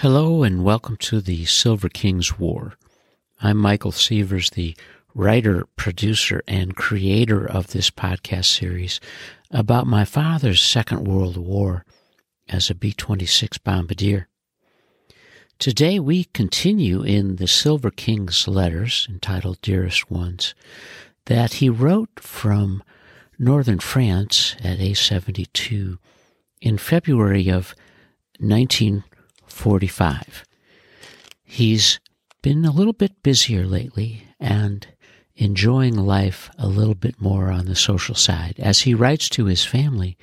Hello and welcome to the Silver King's War. I'm Michael Sievers, the writer, producer, and creator of this podcast series about my father's Second World War as a B 26 bombardier. Today we continue in the Silver King's letters, entitled Dearest Ones, that he wrote from northern France at A72 in February of 1945. He's been a little bit busier lately and enjoying life a little bit more on the social side as he writes to his family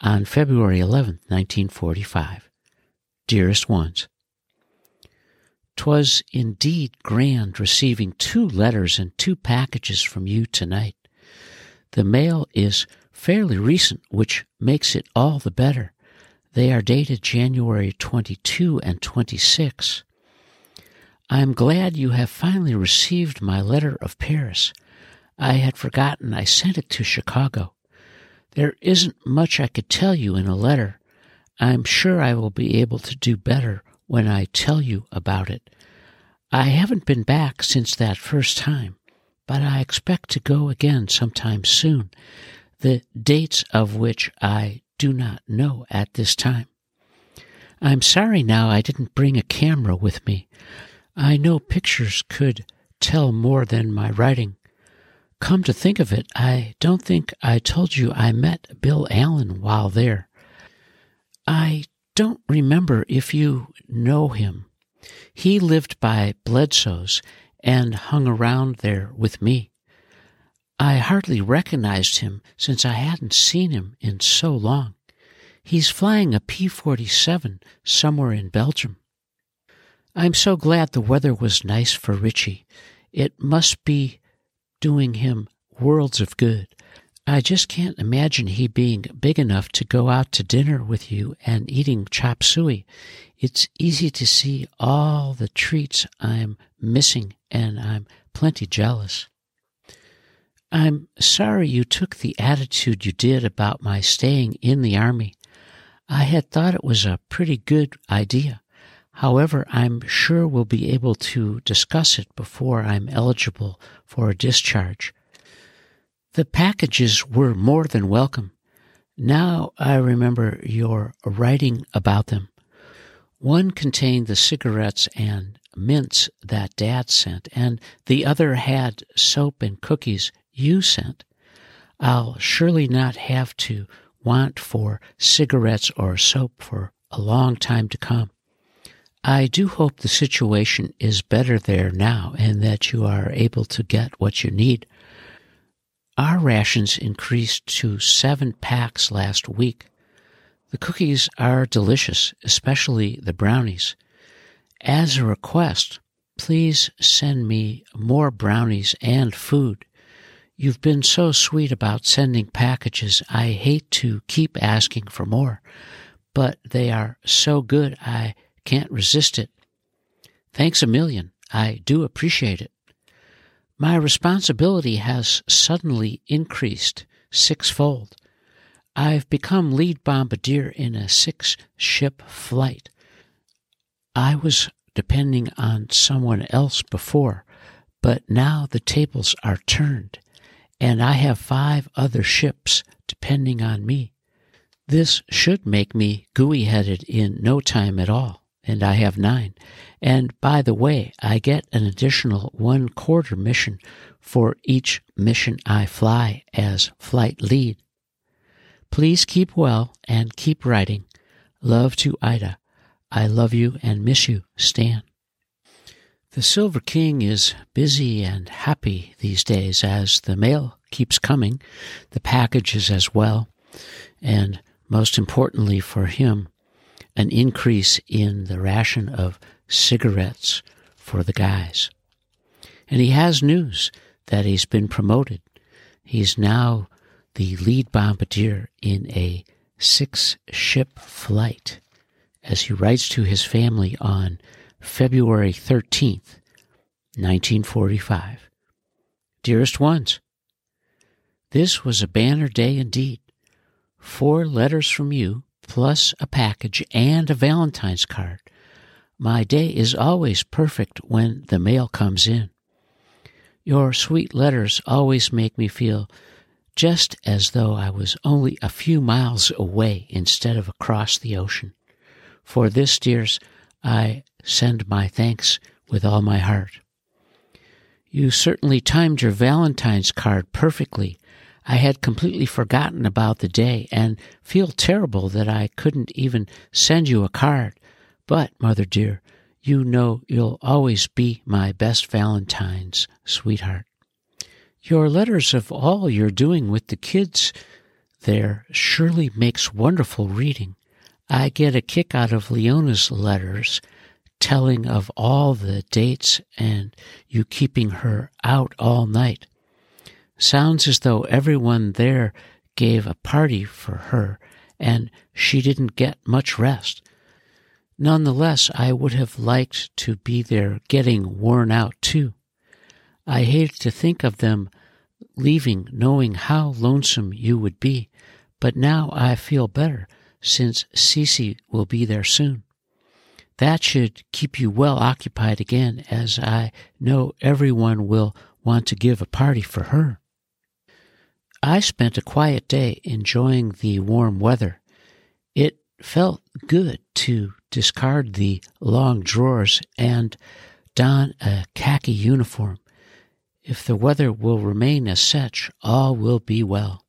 on February 11th, 1945. Dearest ones, 'twas indeed grand receiving two letters and two packages from you tonight. The mail is fairly recent, which makes it all the better. They are dated January 22 and 26. I am glad you have finally received my letter of Paris. I had forgotten I sent it to Chicago. There isn't much I could tell you in a letter. I'm sure I will be able to do better when I tell you about it. I haven't been back since that first time, but I expect to go again sometime soon, the dates of which I do not know at this time. I'm sorry now I didn't bring a camera with me. I know pictures could tell more than my writing. Come to think of it, I don't think I told you I met Bill Allen while there. I don't remember if you know him. He lived by Bledsoe's and hung around there with me. I hardly recognized him since I hadn't seen him in so long. He's flying a P 47 somewhere in Belgium. I'm so glad the weather was nice for Richie. It must be doing him worlds of good. I just can't imagine he being big enough to go out to dinner with you and eating chop suey. It's easy to see all the treats I'm missing, and I'm plenty jealous. I'm sorry you took the attitude you did about my staying in the Army. I had thought it was a pretty good idea. However, I'm sure we'll be able to discuss it before I'm eligible for a discharge. The packages were more than welcome. Now I remember your writing about them. One contained the cigarettes and mints that Dad sent, and the other had soap and cookies you sent, I'll surely not have to want for cigarettes or soap for a long time to come. I do hope the situation is better there now and that you are able to get what you need. Our rations increased to seven packs last week. The cookies are delicious, especially the brownies. As a request, please send me more brownies and food. You've been so sweet about sending packages. I hate to keep asking for more, but they are so good I can't resist it. Thanks a million. I do appreciate it. My responsibility has suddenly increased sixfold. I've become lead bombardier in a six ship flight. I was depending on someone else before, but now the tables are turned and I have five other ships depending on me. This should make me gooey headed in no time at all, and I have nine. And by the way, I get an additional one quarter mission for each mission I fly as flight lead. Please keep well and keep writing. Love to Ida. I love you and miss you, Stan. The Silver King is busy and happy these days as the mail keeps coming, the packages as well, and most importantly for him, an increase in the ration of cigarettes for the guys. And he has news that he's been promoted. He's now the lead bombardier in a six ship flight as he writes to his family on February 13th, 1945. Dearest ones, this was a banner day indeed. Four letters from you, plus a package and a Valentine's card. My day is always perfect when the mail comes in. Your sweet letters always make me feel just as though I was only a few miles away instead of across the ocean. For this, dears, I send my thanks with all my heart. You certainly timed your Valentine's card perfectly. I had completely forgotten about the day and feel terrible that I couldn't even send you a card. But, mother dear, you know you'll always be my best Valentine's sweetheart. Your letters of all you're doing with the kids there surely makes wonderful reading. I get a kick out of Leona's letters telling of all the dates and you keeping her out all night. Sounds as though everyone there gave a party for her and she didn't get much rest. Nonetheless, I would have liked to be there getting worn out too. I hated to think of them leaving knowing how lonesome you would be, but now I feel better since Cece will be there soon. That should keep you well occupied again, as I know everyone will want to give a party for her. I spent a quiet day enjoying the warm weather. It felt good to discard the long drawers and don a khaki uniform. If the weather will remain as such, all will be well.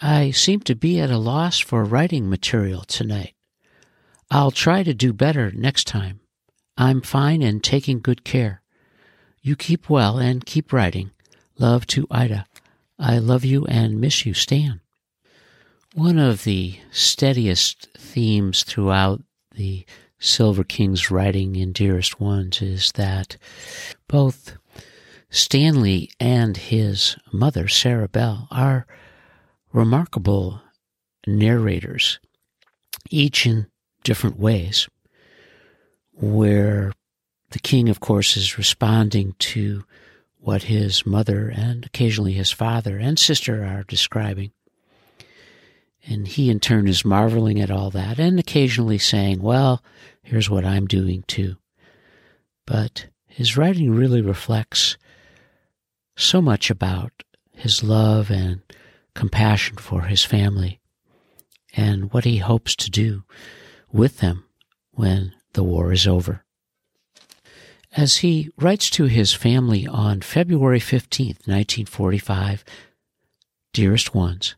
I seem to be at a loss for writing material tonight. I'll try to do better next time. I'm fine and taking good care. You keep well and keep writing. Love to Ida. I love you and miss you, Stan. One of the steadiest themes throughout the Silver King's writing in Dearest Ones is that both Stanley and his mother, Sarah Bell, are remarkable narrators, each in different ways, where the king, of course, is responding to what his mother and occasionally his father and sister are describing. And he, in turn, is marveling at all that and occasionally saying, Well, here's what I'm doing too. But his writing really reflects so much about his love and compassion for his family and what he hopes to do with them when the war is over. As he writes to his family on February 15th, 1945, Dearest ones,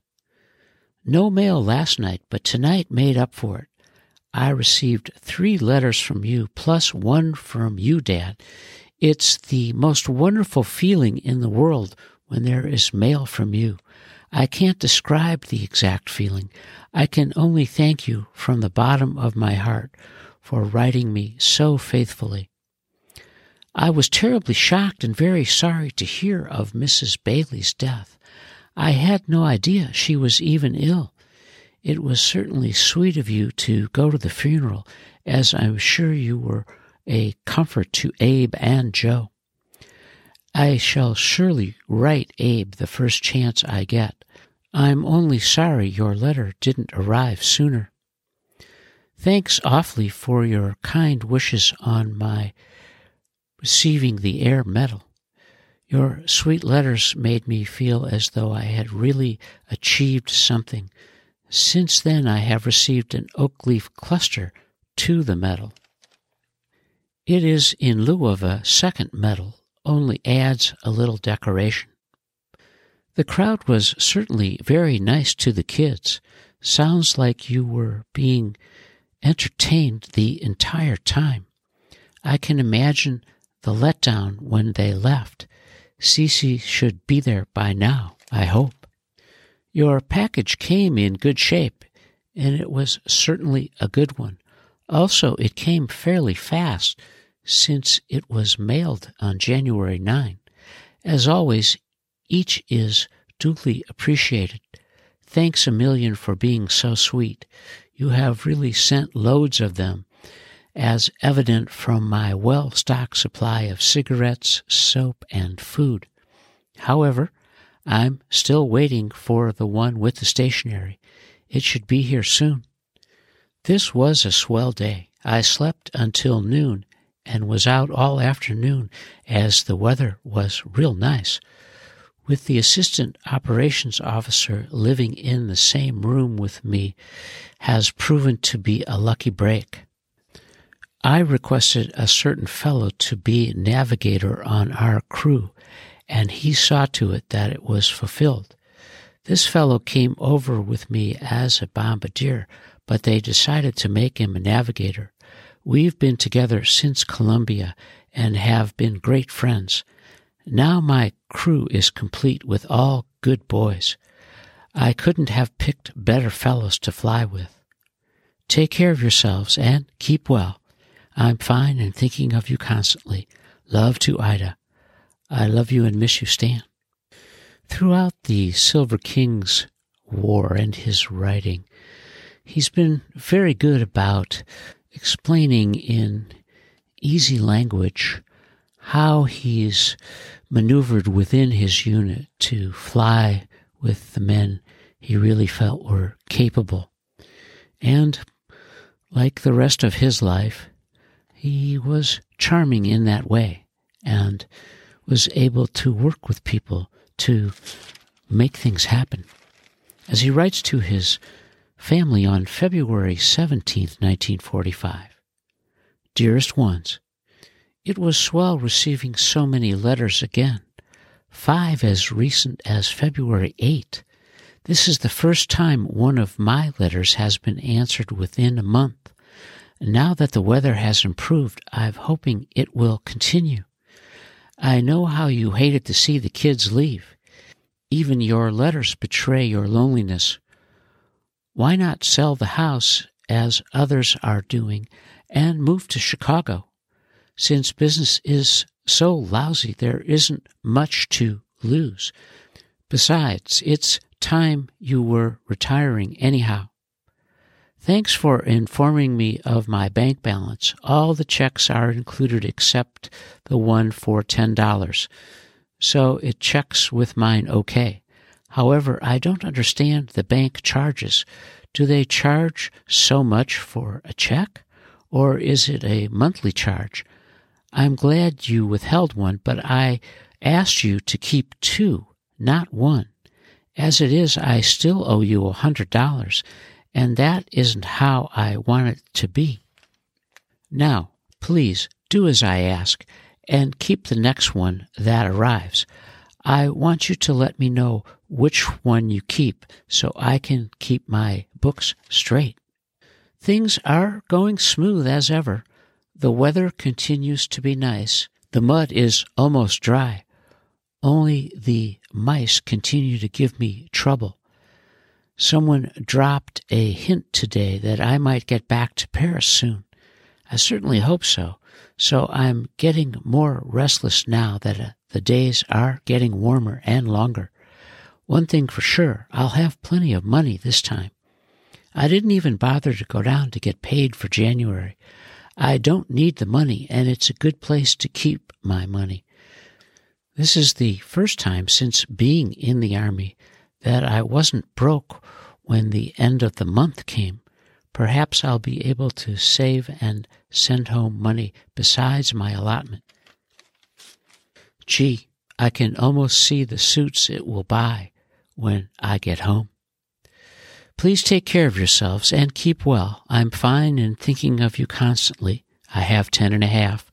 no mail last night, but tonight made up for it. I received three letters from you, plus one from you, Dad. It's the most wonderful feeling in the world when there is mail from you. I can't describe the exact feeling. I can only thank you from the bottom of my heart for writing me so faithfully. I was terribly shocked and very sorry to hear of Mrs. Bailey's death. I had no idea she was even ill. It was certainly sweet of you to go to the funeral, as I'm sure you were a comfort to Abe and Joe. I shall surely write Abe the first chance I get. I'm only sorry your letter didn't arrive sooner. Thanks awfully for your kind wishes on my receiving the Air Medal. Your sweet letters made me feel as though I had really achieved something. Since then, I have received an oak leaf cluster to the medal. It is in lieu of a second medal, only adds a little decoration. The crowd was certainly very nice to the kids. Sounds like you were being entertained the entire time. I can imagine the letdown when they left. Cece should be there by now, I hope. Your package came in good shape, and it was certainly a good one. Also, it came fairly fast since it was mailed on January 9. As always, each is duly appreciated. Thanks a million for being so sweet. You have really sent loads of them as evident from my well stocked supply of cigarettes, soap, and food. However, I'm still waiting for the one with the stationery. It should be here soon. This was a swell day. I slept until noon and was out all afternoon as the weather was real nice. With the assistant operations officer living in the same room with me has proven to be a lucky break. I requested a certain fellow to be navigator on our crew, and he saw to it that it was fulfilled. This fellow came over with me as a bombardier, but they decided to make him a navigator. We've been together since Columbia and have been great friends. Now my crew is complete with all good boys. I couldn't have picked better fellows to fly with. Take care of yourselves and keep well. I'm fine and thinking of you constantly. Love to Ida. I love you and miss you, Stan. Throughout the Silver King's war and his writing, he's been very good about explaining in easy language how he's maneuvered within his unit to fly with the men he really felt were capable. And like the rest of his life, he was charming in that way and was able to work with people to make things happen. As he writes to his family on February 17, 1945, Dearest ones, it was swell receiving so many letters again, five as recent as February 8. This is the first time one of my letters has been answered within a month. Now that the weather has improved, I'm hoping it will continue. I know how you hated to see the kids leave. Even your letters betray your loneliness. Why not sell the house as others are doing and move to Chicago? Since business is so lousy, there isn't much to lose. Besides, it's time you were retiring anyhow. Thanks for informing me of my bank balance. All the checks are included except the one for $10. So it checks with mine okay. However, I don't understand the bank charges. Do they charge so much for a check? Or is it a monthly charge? I'm glad you withheld one, but I asked you to keep two, not one. As it is, I still owe you a hundred dollars, and that isn't how I want it to be. Now, please do as I ask and keep the next one that arrives. I want you to let me know which one you keep so I can keep my books straight. Things are going smooth as ever. The weather continues to be nice. The mud is almost dry. Only the mice continue to give me trouble. Someone dropped a hint today that I might get back to Paris soon. I certainly hope so. So I'm getting more restless now that uh, the days are getting warmer and longer. One thing for sure, I'll have plenty of money this time. I didn't even bother to go down to get paid for January. I don't need the money, and it's a good place to keep my money. This is the first time since being in the Army that I wasn't broke when the end of the month came. Perhaps I'll be able to save and send home money besides my allotment. Gee, I can almost see the suits it will buy when I get home. Please take care of yourselves and keep well. I'm fine and thinking of you constantly. I have ten and a half.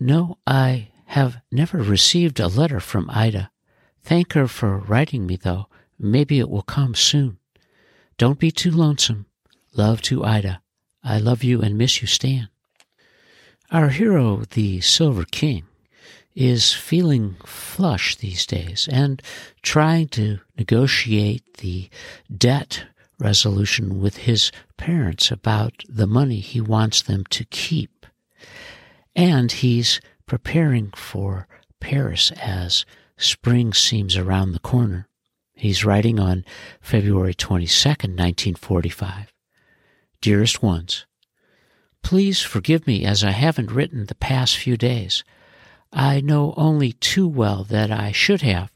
No, I have never received a letter from Ida. Thank her for writing me, though. Maybe it will come soon. Don't be too lonesome. Love to Ida. I love you and miss you, Stan. Our hero, the Silver King, is feeling flush these days and trying to negotiate the debt resolution with his parents about the money he wants them to keep. And he's preparing for Paris as Spring seems around the corner. He's writing on February 22nd, 1945. Dearest ones, please forgive me as I haven't written the past few days. I know only too well that I should have,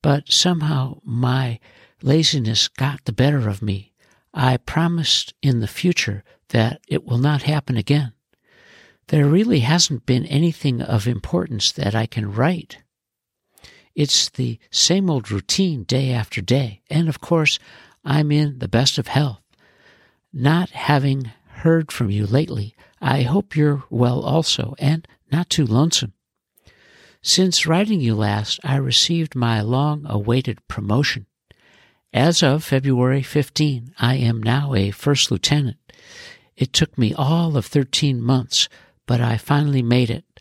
but somehow my laziness got the better of me. I promised in the future that it will not happen again. There really hasn't been anything of importance that I can write. It's the same old routine day after day, and of course, I'm in the best of health. Not having heard from you lately, I hope you're well also, and not too lonesome. Since writing you last, I received my long awaited promotion. As of February 15, I am now a first lieutenant. It took me all of 13 months, but I finally made it.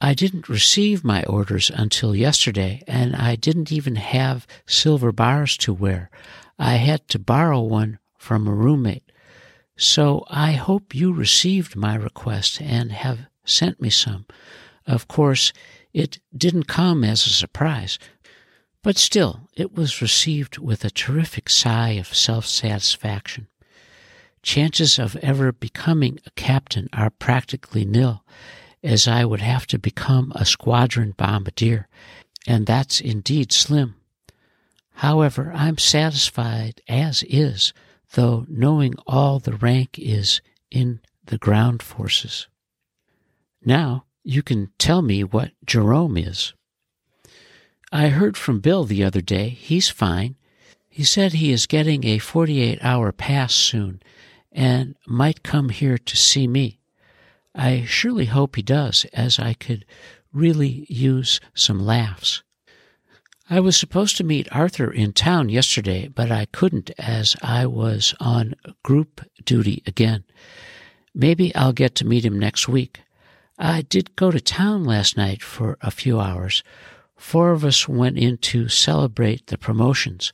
I didn't receive my orders until yesterday, and I didn't even have silver bars to wear. I had to borrow one from a roommate. So I hope you received my request and have sent me some. Of course, it didn't come as a surprise, but still, it was received with a terrific sigh of self satisfaction. Chances of ever becoming a captain are practically nil, as I would have to become a squadron bombardier, and that's indeed slim. However, I'm satisfied as is, though knowing all the rank is in the ground forces. Now, you can tell me what Jerome is. I heard from Bill the other day. He's fine. He said he is getting a 48 hour pass soon and might come here to see me. I surely hope he does, as I could really use some laughs. I was supposed to meet Arthur in town yesterday, but I couldn't as I was on group duty again. Maybe I'll get to meet him next week. I did go to town last night for a few hours. Four of us went in to celebrate the promotions.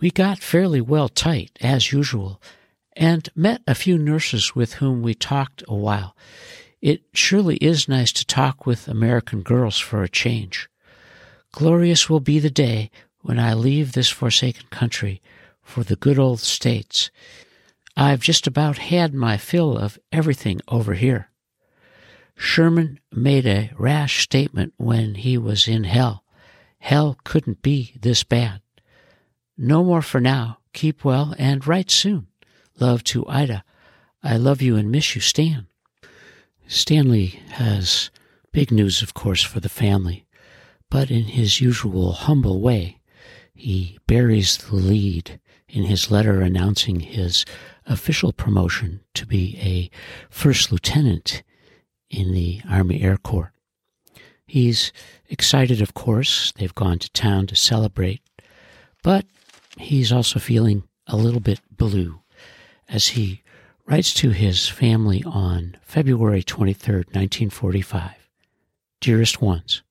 We got fairly well tight, as usual, and met a few nurses with whom we talked a while. It surely is nice to talk with American girls for a change. Glorious will be the day when I leave this forsaken country for the good old States. I've just about had my fill of everything over here. Sherman made a rash statement when he was in hell. Hell couldn't be this bad. No more for now. Keep well and write soon. Love to Ida. I love you and miss you, Stan. Stanley has big news, of course, for the family, but in his usual humble way, he buries the lead in his letter announcing his official promotion to be a first lieutenant in the Army Air Corps. He's excited, of course. They've gone to town to celebrate, but he's also feeling a little bit blue as he writes to his family on February 23, 1945. Dearest ones,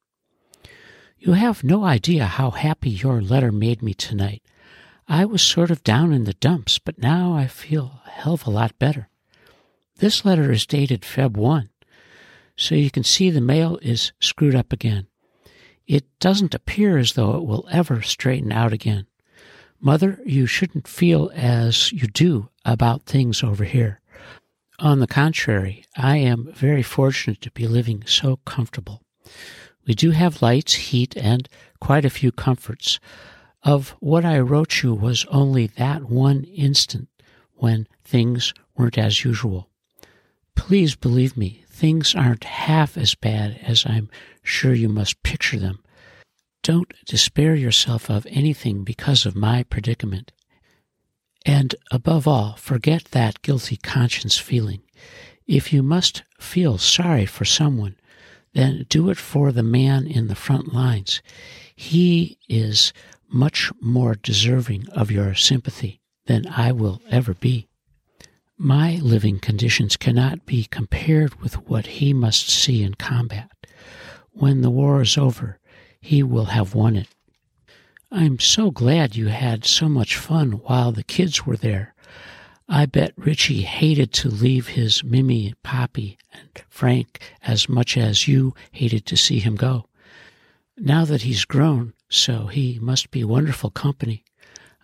you have no idea how happy your letter made me tonight. I was sort of down in the dumps, but now I feel a hell of a lot better. This letter is dated Feb 1, so you can see the mail is screwed up again. It doesn't appear as though it will ever straighten out again. Mother, you shouldn't feel as you do about things over here. On the contrary, I am very fortunate to be living so comfortable. We do have lights, heat, and quite a few comforts. Of what I wrote you was only that one instant when things weren't as usual. Please believe me, things aren't half as bad as I'm sure you must picture them. Don't despair yourself of anything because of my predicament. And above all, forget that guilty conscience feeling. If you must feel sorry for someone, then do it for the man in the front lines. He is much more deserving of your sympathy than I will ever be. My living conditions cannot be compared with what he must see in combat. When the war is over, he will have won it. I'm so glad you had so much fun while the kids were there. I bet Richie hated to leave his Mimi Poppy and Frank as much as you hated to see him go. Now that he's grown, so he must be wonderful company.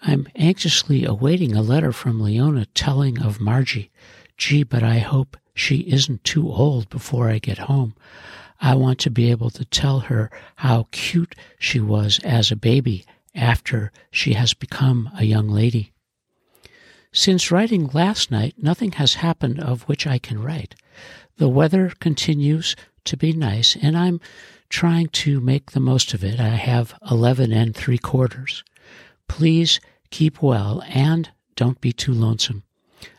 I'm anxiously awaiting a letter from Leona telling of Margie. Gee, but I hope she isn't too old before I get home. I want to be able to tell her how cute she was as a baby after she has become a young lady. Since writing last night, nothing has happened of which I can write. The weather continues to be nice, and I'm trying to make the most of it. I have 11 and three quarters. Please keep well and don't be too lonesome.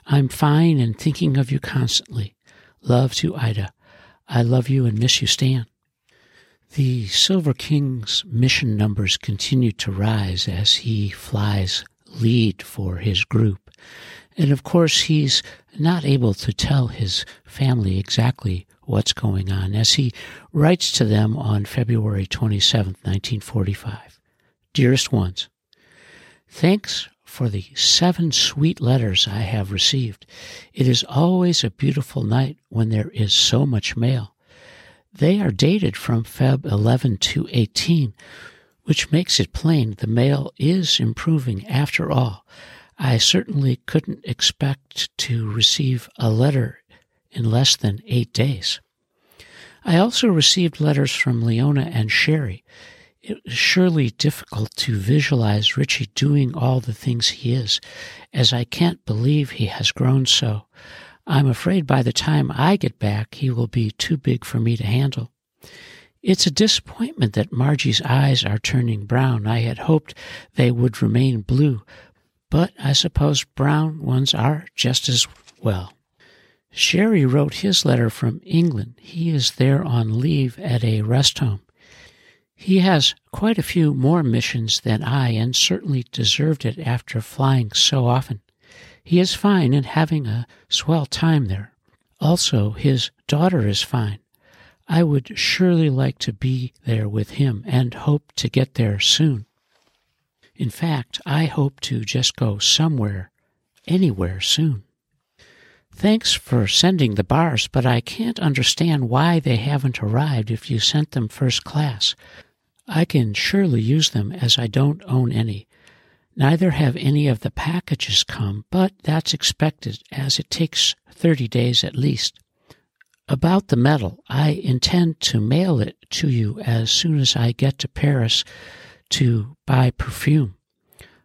I'm fine and thinking of you constantly. Love to Ida. I love you and miss you, Stan. The Silver King's mission numbers continue to rise as he flies lead for his group. And of course, he's not able to tell his family exactly what's going on as he writes to them on February 27, 1945. Dearest ones, thanks for the seven sweet letters I have received. It is always a beautiful night when there is so much mail. They are dated from Feb 11 to 18, which makes it plain the mail is improving after all. I certainly couldn't expect to receive a letter in less than eight days. I also received letters from Leona and Sherry. It is surely difficult to visualize Richie doing all the things he is, as I can't believe he has grown so. I'm afraid by the time I get back, he will be too big for me to handle. It's a disappointment that Margie's eyes are turning brown. I had hoped they would remain blue, but I suppose brown ones are just as well. Sherry wrote his letter from England. He is there on leave at a rest home. He has quite a few more missions than I, and certainly deserved it after flying so often. He is fine and having a swell time there. Also, his daughter is fine. I would surely like to be there with him and hope to get there soon. In fact, I hope to just go somewhere, anywhere soon. Thanks for sending the bars, but I can't understand why they haven't arrived if you sent them first class. I can surely use them as I don't own any. Neither have any of the packages come, but that's expected as it takes 30 days at least. About the medal, I intend to mail it to you as soon as I get to Paris to buy perfume.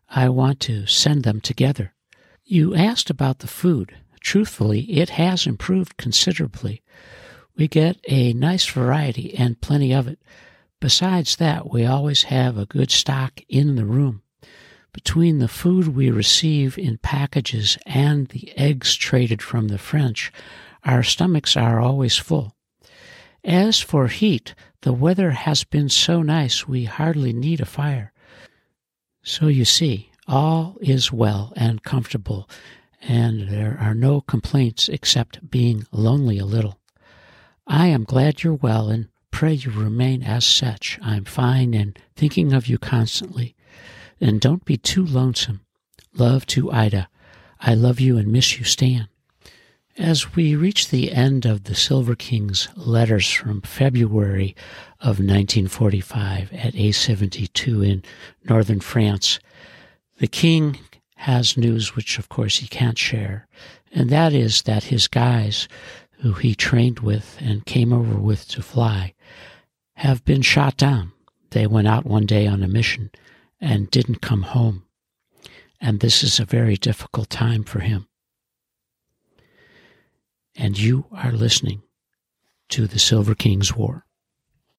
I want to send them together. You asked about the food. Truthfully, it has improved considerably. We get a nice variety and plenty of it. Besides that, we always have a good stock in the room. Between the food we receive in packages and the eggs traded from the French, our stomachs are always full. As for heat, the weather has been so nice we hardly need a fire. So you see, all is well and comfortable, and there are no complaints except being lonely a little. I am glad you're well and pray you remain as such. I'm fine and thinking of you constantly. And don't be too lonesome. Love to Ida. I love you and miss you, Stan. As we reach the end of the Silver King's letters from February of 1945 at A72 in northern France, the king has news which, of course, he can't share, and that is that his guys, who he trained with and came over with to fly, have been shot down. They went out one day on a mission and didn't come home. And this is a very difficult time for him. And you are listening to the Silver King's War.